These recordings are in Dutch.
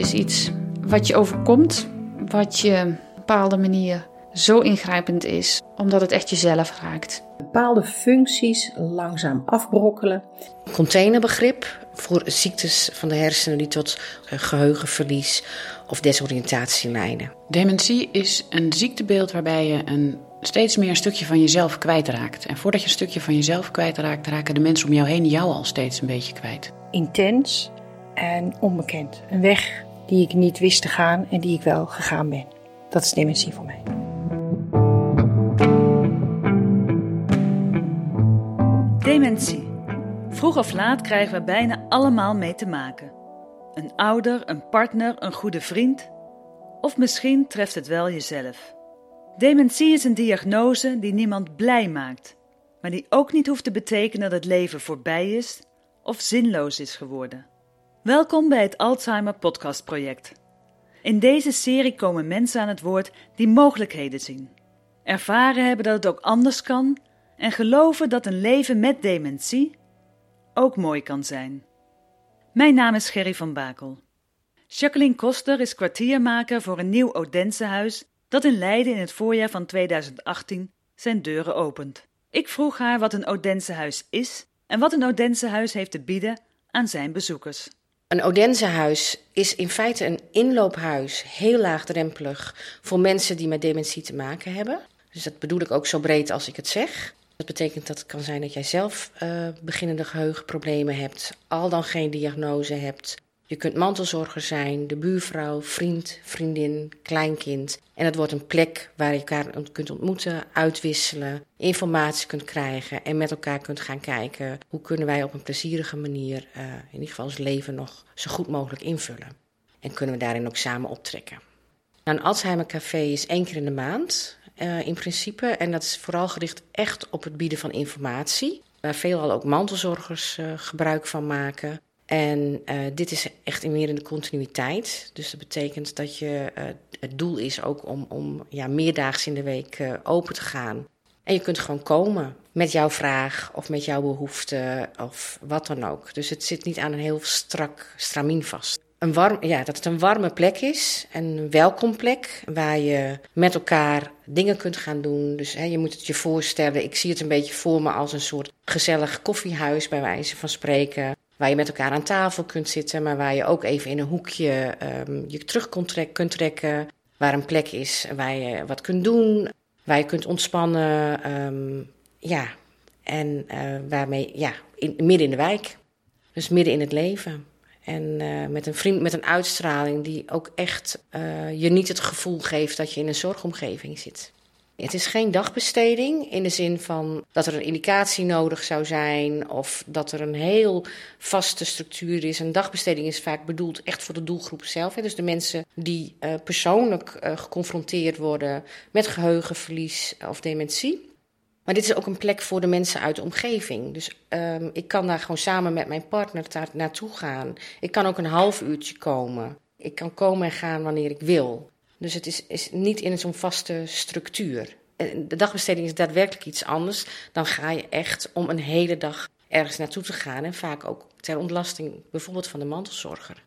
is iets wat je overkomt, wat je op een bepaalde manier zo ingrijpend is, omdat het echt jezelf raakt. Bepaalde functies langzaam afbrokkelen. Containerbegrip voor ziektes van de hersenen die tot eh, geheugenverlies of desoriëntatie leiden. Dementie is een ziektebeeld waarbij je een steeds meer een stukje van jezelf kwijtraakt. En voordat je een stukje van jezelf kwijtraakt, raken de mensen om jou heen jou al steeds een beetje kwijt. Intens en onbekend. Een weg die ik niet wist te gaan en die ik wel gegaan ben. Dat is dementie voor mij. Dementie. Vroeg of laat krijgen we bijna allemaal mee te maken. Een ouder, een partner, een goede vriend. Of misschien treft het wel jezelf. Dementie is een diagnose die niemand blij maakt, maar die ook niet hoeft te betekenen dat het leven voorbij is of zinloos is geworden. Welkom bij het Alzheimer Podcast Project. In deze serie komen mensen aan het woord die mogelijkheden zien, ervaren hebben dat het ook anders kan en geloven dat een leven met dementie ook mooi kan zijn. Mijn naam is Gerry van Bakel. Jacqueline Koster is kwartiermaker voor een nieuw Odensehuis dat in Leiden in het voorjaar van 2018 zijn deuren opent. Ik vroeg haar wat een Odensehuis is en wat een Odensehuis heeft te bieden aan zijn bezoekers. Een Odensehuis is in feite een inloophuis, heel laagdrempelig, voor mensen die met dementie te maken hebben. Dus dat bedoel ik ook zo breed als ik het zeg. Dat betekent dat het kan zijn dat jij zelf uh, beginnende geheugenproblemen hebt, al dan geen diagnose hebt. Je kunt mantelzorger zijn, de buurvrouw, vriend, vriendin, kleinkind. En het wordt een plek waar je elkaar kunt ontmoeten, uitwisselen, informatie kunt krijgen en met elkaar kunt gaan kijken hoe kunnen wij op een plezierige manier uh, in ieder geval ons leven nog zo goed mogelijk invullen. En kunnen we daarin ook samen optrekken. Nou, een Alzheimer Café is één keer in de maand uh, in principe. En dat is vooral gericht echt op het bieden van informatie. Waar veelal ook mantelzorgers uh, gebruik van maken. En uh, dit is echt meer in de continuïteit. Dus dat betekent dat je, uh, het doel is ook om, om ja, meerdaags in de week uh, open te gaan. En je kunt gewoon komen met jouw vraag of met jouw behoefte of wat dan ook. Dus het zit niet aan een heel strak stramien vast. Een warm, ja, dat het een warme plek is, een welkom plek waar je met elkaar dingen kunt gaan doen. Dus hè, je moet het je voorstellen, ik zie het een beetje voor me als een soort gezellig koffiehuis bij wijze van spreken. Waar je met elkaar aan tafel kunt zitten, maar waar je ook even in een hoekje um, je terug kunt, trek, kunt trekken. Waar een plek is waar je wat kunt doen, waar je kunt ontspannen. Um, ja, en uh, waarmee, ja, midden in de wijk. Dus midden in het leven. En uh, met een vriend, met een uitstraling die ook echt uh, je niet het gevoel geeft dat je in een zorgomgeving zit. Het is geen dagbesteding in de zin van dat er een indicatie nodig zou zijn of dat er een heel vaste structuur is. Een dagbesteding is vaak bedoeld echt voor de doelgroep zelf. Dus de mensen die uh, persoonlijk uh, geconfronteerd worden met geheugenverlies of dementie. Maar dit is ook een plek voor de mensen uit de omgeving. Dus um, ik kan daar gewoon samen met mijn partner naartoe gaan. Ik kan ook een half uurtje komen. Ik kan komen en gaan wanneer ik wil. Dus het is, is niet in zo'n vaste structuur. De dagbesteding is daadwerkelijk iets anders. Dan ga je echt om een hele dag ergens naartoe te gaan. En vaak ook ter ontlasting bijvoorbeeld van de mantelzorger.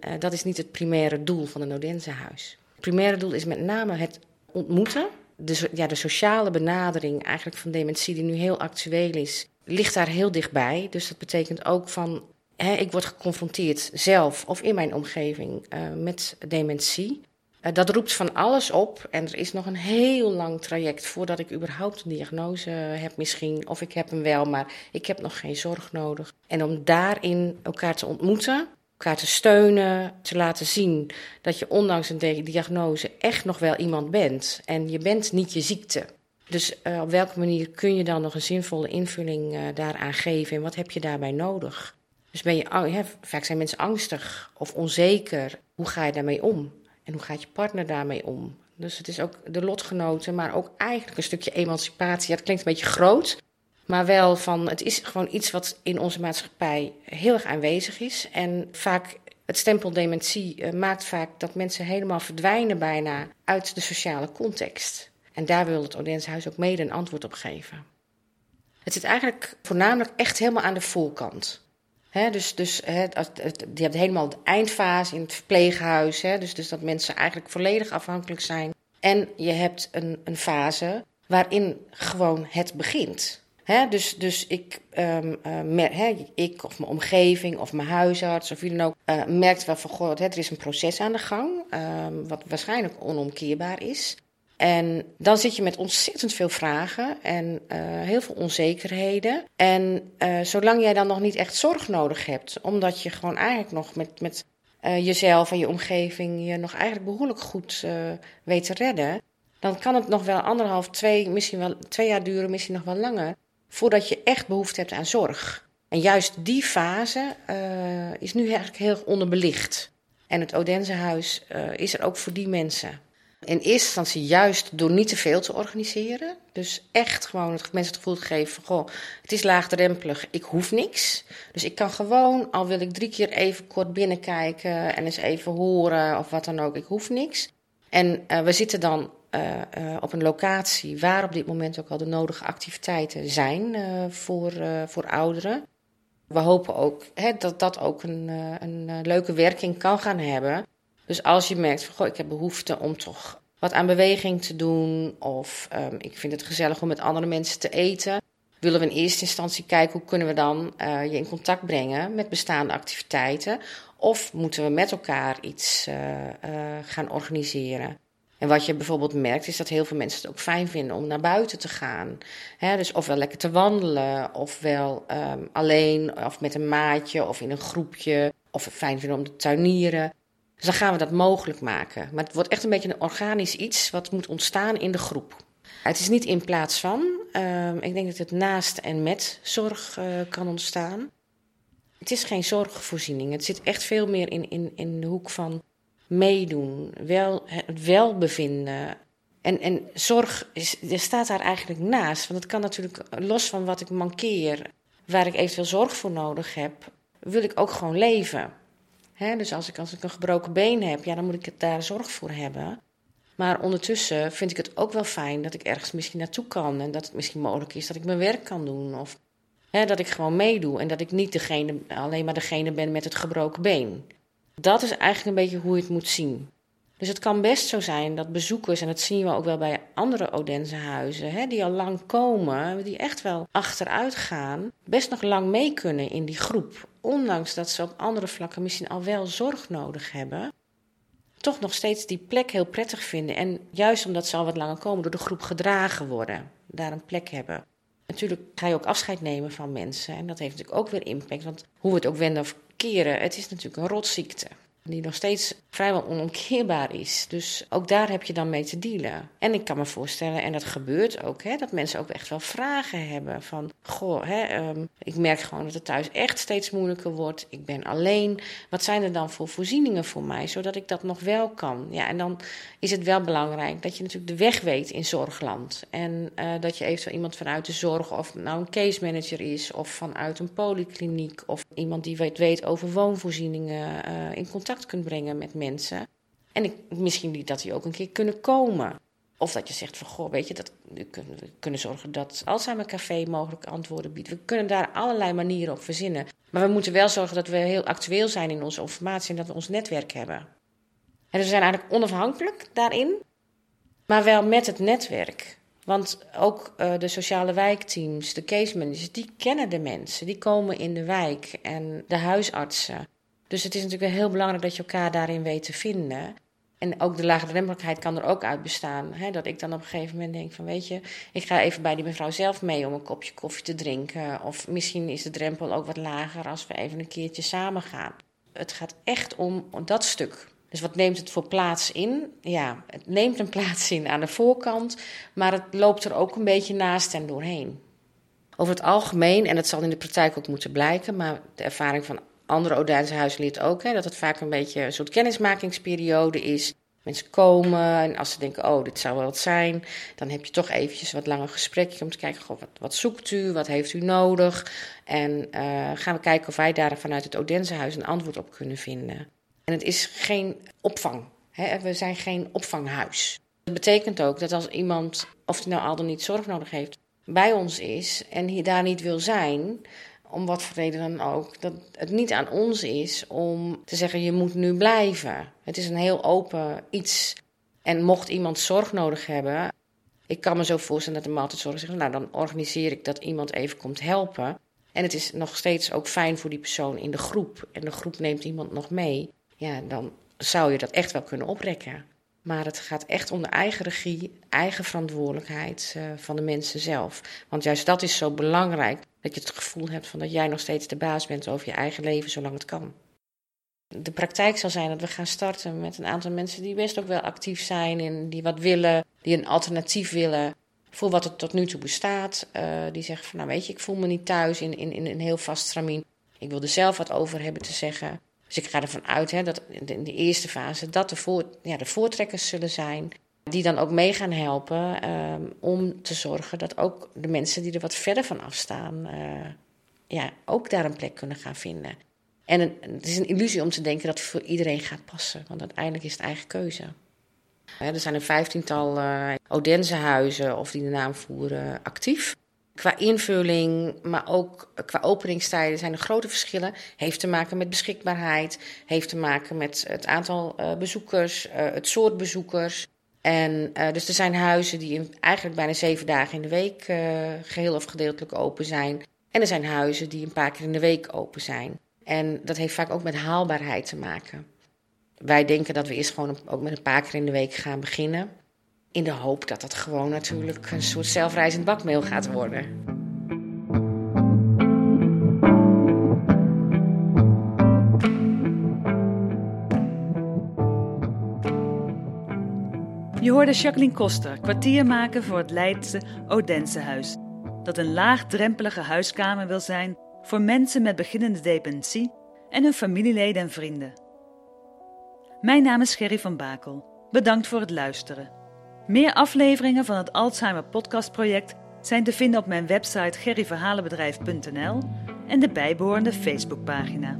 Uh, dat is niet het primaire doel van een Odensehuis. Het primaire doel is met name het ontmoeten. De, ja, de sociale benadering eigenlijk van dementie, die nu heel actueel is, ligt daar heel dichtbij. Dus dat betekent ook van, hè, ik word geconfronteerd zelf of in mijn omgeving uh, met dementie. Uh, dat roept van alles op en er is nog een heel lang traject voordat ik überhaupt een diagnose heb misschien. Of ik heb hem wel, maar ik heb nog geen zorg nodig. En om daarin elkaar te ontmoeten, elkaar te steunen, te laten zien dat je ondanks een diagnose echt nog wel iemand bent. En je bent niet je ziekte. Dus uh, op welke manier kun je dan nog een zinvolle invulling uh, daaraan geven en wat heb je daarbij nodig? Dus ben je, ja, vaak zijn mensen angstig of onzeker. Hoe ga je daarmee om? En hoe gaat je partner daarmee om? Dus het is ook de lotgenoten, maar ook eigenlijk een stukje emancipatie. Ja, het klinkt een beetje groot, maar wel van het is gewoon iets wat in onze maatschappij heel erg aanwezig is. En vaak het stempel dementie uh, maakt vaak dat mensen helemaal verdwijnen bijna uit de sociale context. En daar wil het Odense ook mede een antwoord op geven. Het zit eigenlijk voornamelijk echt helemaal aan de voorkant. Dus dus hè, je hebt helemaal de eindfase in het verpleeghuis. Dus, dus dat mensen eigenlijk volledig afhankelijk zijn. En je hebt een, een fase waarin gewoon het begint. Dus, dus ik, um, uh, ik of mijn omgeving of mijn huisarts of wie dan ook uh, merkt wel van goh, er is een proces aan de gang, um, wat waarschijnlijk onomkeerbaar is. En dan zit je met ontzettend veel vragen en uh, heel veel onzekerheden. En uh, zolang jij dan nog niet echt zorg nodig hebt, omdat je gewoon eigenlijk nog met, met uh, jezelf en je omgeving je nog eigenlijk behoorlijk goed weet te redden, dan kan het nog wel anderhalf, twee, misschien wel twee jaar duren, misschien nog wel langer, voordat je echt behoefte hebt aan zorg. En juist die fase is nu eigenlijk heel onderbelicht. En het Odensehuis is er ook voor die mensen in eerste instantie juist door niet te veel te organiseren. Dus echt gewoon het, mensen het gevoel te geven van, goh, het is laagdrempelig, ik hoef niks. Dus ik kan gewoon, al wil ik drie keer even kort binnenkijken en eens even horen of wat dan ook, ik hoef niks. En uh, we zitten dan uh, uh, op een locatie waar op dit moment ook al de nodige activiteiten zijn voor, voor ouderen. We hopen ook hè, dat dat ook een, een leuke werking kan gaan hebben. Dus als je merkt van, goh, ik heb behoefte om toch wat aan beweging te doen, of um, ik vind het gezellig om met andere mensen te eten, willen we in eerste instantie kijken hoe kunnen we dan uh, je in contact brengen met bestaande activiteiten, of moeten we met elkaar iets uh, uh, gaan organiseren. En wat je bijvoorbeeld merkt, is dat heel veel mensen het ook fijn vinden om naar buiten te gaan. He, dus ofwel lekker te wandelen, ofwel um, alleen, of met een maatje, of in een groepje, of het fijn vinden om te tuinieren. Dus dan gaan we dat mogelijk maken. Maar het wordt echt een beetje een organisch iets wat moet ontstaan in de groep. Het is niet in plaats van. Uh, ik denk dat het naast en met zorg uh, kan ontstaan. Het is geen zorgvoorziening. Het zit echt veel meer in, in, in de hoek van meedoen, wel, het welbevinden. En, en zorg is, er staat daar eigenlijk naast. Want het kan natuurlijk, los van wat ik mankeer, waar ik eventueel zorg voor nodig heb, wil ik ook gewoon leven dus als ik, als ik een gebroken been heb, ja, dan moet ik het daar zorg voor hebben. Maar ondertussen vind ik het ook wel fijn dat ik ergens misschien naartoe kan. En dat het misschien mogelijk is dat ik mijn werk kan doen. Of dat ik gewoon meedoe. En dat ik niet degene, alleen maar degene ben met het gebroken been. Dat is eigenlijk een beetje hoe je het moet zien. Dus het kan best zo zijn dat bezoekers, en dat zien we ook wel bij andere Odense huizen, hè, die al lang komen, die echt wel achteruit gaan, best nog lang mee kunnen in die groep. Ondanks dat ze op andere vlakken misschien al wel zorg nodig hebben, toch nog steeds die plek heel prettig vinden. En juist omdat ze al wat langer komen, door de groep gedragen worden, daar een plek hebben. Natuurlijk ga je ook afscheid nemen van mensen. En dat heeft natuurlijk ook weer impact. Want hoe we het ook wenden of keren, het is natuurlijk een rotziekte die nog steeds vrijwel onomkeerbaar is. Dus ook daar heb je dan mee te dealen. En ik kan me voorstellen, en dat gebeurt ook, hè, dat mensen ook echt wel vragen hebben van, goh, hè, um, ik merk gewoon dat het thuis echt steeds moeilijker wordt. Ik ben alleen. Wat zijn er dan voor voorzieningen voor mij, zodat ik dat nog wel kan? Ja, en dan is het wel belangrijk dat je natuurlijk de weg weet in zorgland. En uh, dat je eventueel iemand vanuit de zorg, of nou een case manager is, of vanuit een polykliniek, of iemand die weet, weet over woonvoorzieningen, uh, in contact kunt brengen met mensen. En ik, misschien niet dat die ook een keer kunnen komen. Of dat je zegt van, goh, weet je, dat, we kunnen, zorgen dat Alzheimer Café mogelijke antwoorden biedt. We kunnen daar allerlei manieren op verzinnen. Maar we moeten wel zorgen dat we heel actueel zijn in onze informatie en dat we ons netwerk hebben. En we zijn eigenlijk onafhankelijk daarin, maar wel met het netwerk. Want ook uh, de sociale wijkteams, de case managers, die kennen de mensen. Die komen in de wijk en de huisartsen. Dus het is natuurlijk heel belangrijk dat je elkaar daarin weet te vinden. En ook de laagdrempeligheid kan er ook uit bestaan. Hè? Dat ik dan op een gegeven moment denk van weet je, ik ga even bij die mevrouw zelf mee om een kopje koffie te drinken. Of misschien is de drempel ook wat lager als we even een keertje samen gaan. Het gaat echt om dat stuk. Dus wat neemt het voor plaats in? Ja, het neemt een plaats in aan de voorkant, maar het loopt er ook een beetje naast en doorheen. Over het algemeen, en dat zal in de praktijk ook moeten blijken, maar de ervaring van andere Odense huizen ook, hè, dat het vaak een beetje een soort kennismakingsperiode is. Mensen komen en als ze denken, oh, dit zou wel wat zijn, dan heb je toch eventjes wat langer gesprekje om te kijken, goh, wat, wat zoekt u, wat heeft u nodig? En uh, gaan we kijken of wij daar vanuit het Odense huis een antwoord op kunnen vinden. En het is geen opvang. Hè? We zijn geen opvanghuis. Dat betekent ook dat als iemand, of hij nou al dan niet zorg nodig heeft, bij ons is en hier daar niet wil zijn, om wat voor reden dan ook, dat het niet aan ons is om te zeggen: je moet nu blijven. Het is een heel open iets. En mocht iemand zorg nodig hebben, ik kan me zo voorstellen dat de maaltijdzorg zegt: nou dan organiseer ik dat iemand even komt helpen. En het is nog steeds ook fijn voor die persoon in de groep. En de groep neemt iemand nog mee. Ja, dan zou je dat echt wel kunnen oprekken. Maar het gaat echt om de eigen regie, eigen verantwoordelijkheid uh, van de mensen zelf. Want juist dat is zo belangrijk. Dat je het gevoel hebt van dat jij nog steeds de baas bent over je eigen leven zolang het kan. De praktijk zal zijn dat we gaan starten met een aantal mensen die best ook wel actief zijn en die wat willen, die een alternatief willen voor wat er tot nu toe bestaat. Uh, die zeggen van nou weet je, ik voel me niet thuis in, in, in een heel vast stramien. Ik wil er zelf wat over hebben te zeggen. Dus ik ga ervan uit hè, dat in de eerste fase dat de, ja, de voortrekkers zullen zijn. Die dan ook mee gaan helpen um, om te zorgen dat ook de mensen die er wat verder van afstaan, uh, ja, ook daar een plek kunnen gaan vinden. En het is een illusie om te denken dat het voor iedereen gaat passen, want uiteindelijk is het eigen keuze. Er zijn een vijftiental uh, Odensehuizen, of die de naam voeren, actief. Qua invulling, maar ook qua openingstijden zijn er grote verschillen. Heeft te maken met beschikbaarheid, heeft te maken met het aantal uh, bezoekers, het soort bezoekers. En uh, dus er zijn huizen die eigenlijk bijna zeven dagen in de week geheel of gedeeltelijk open zijn. En er zijn huizen die een paar keer in de week open zijn. En dat heeft vaak ook met haalbaarheid te maken. Wij denken dat we eerst gewoon ook met een paar keer in de week gaan beginnen. In de hoop dat dat gewoon natuurlijk een soort zelfreizend bakmeel gaat worden. Je hoorde Jacqueline Koster kwartier maken voor het Leidse Odense Huis. Dat een laagdrempelige huiskamer wil zijn voor mensen met beginnende dementie en hun familieleden en vrienden. Mijn naam is Gerry van Bakel. Bedankt voor het luisteren. Meer afleveringen van het Alzheimer Podcast Project zijn te vinden op mijn website gerryverhalenbedrijf.nl en de bijbehorende Facebookpagina.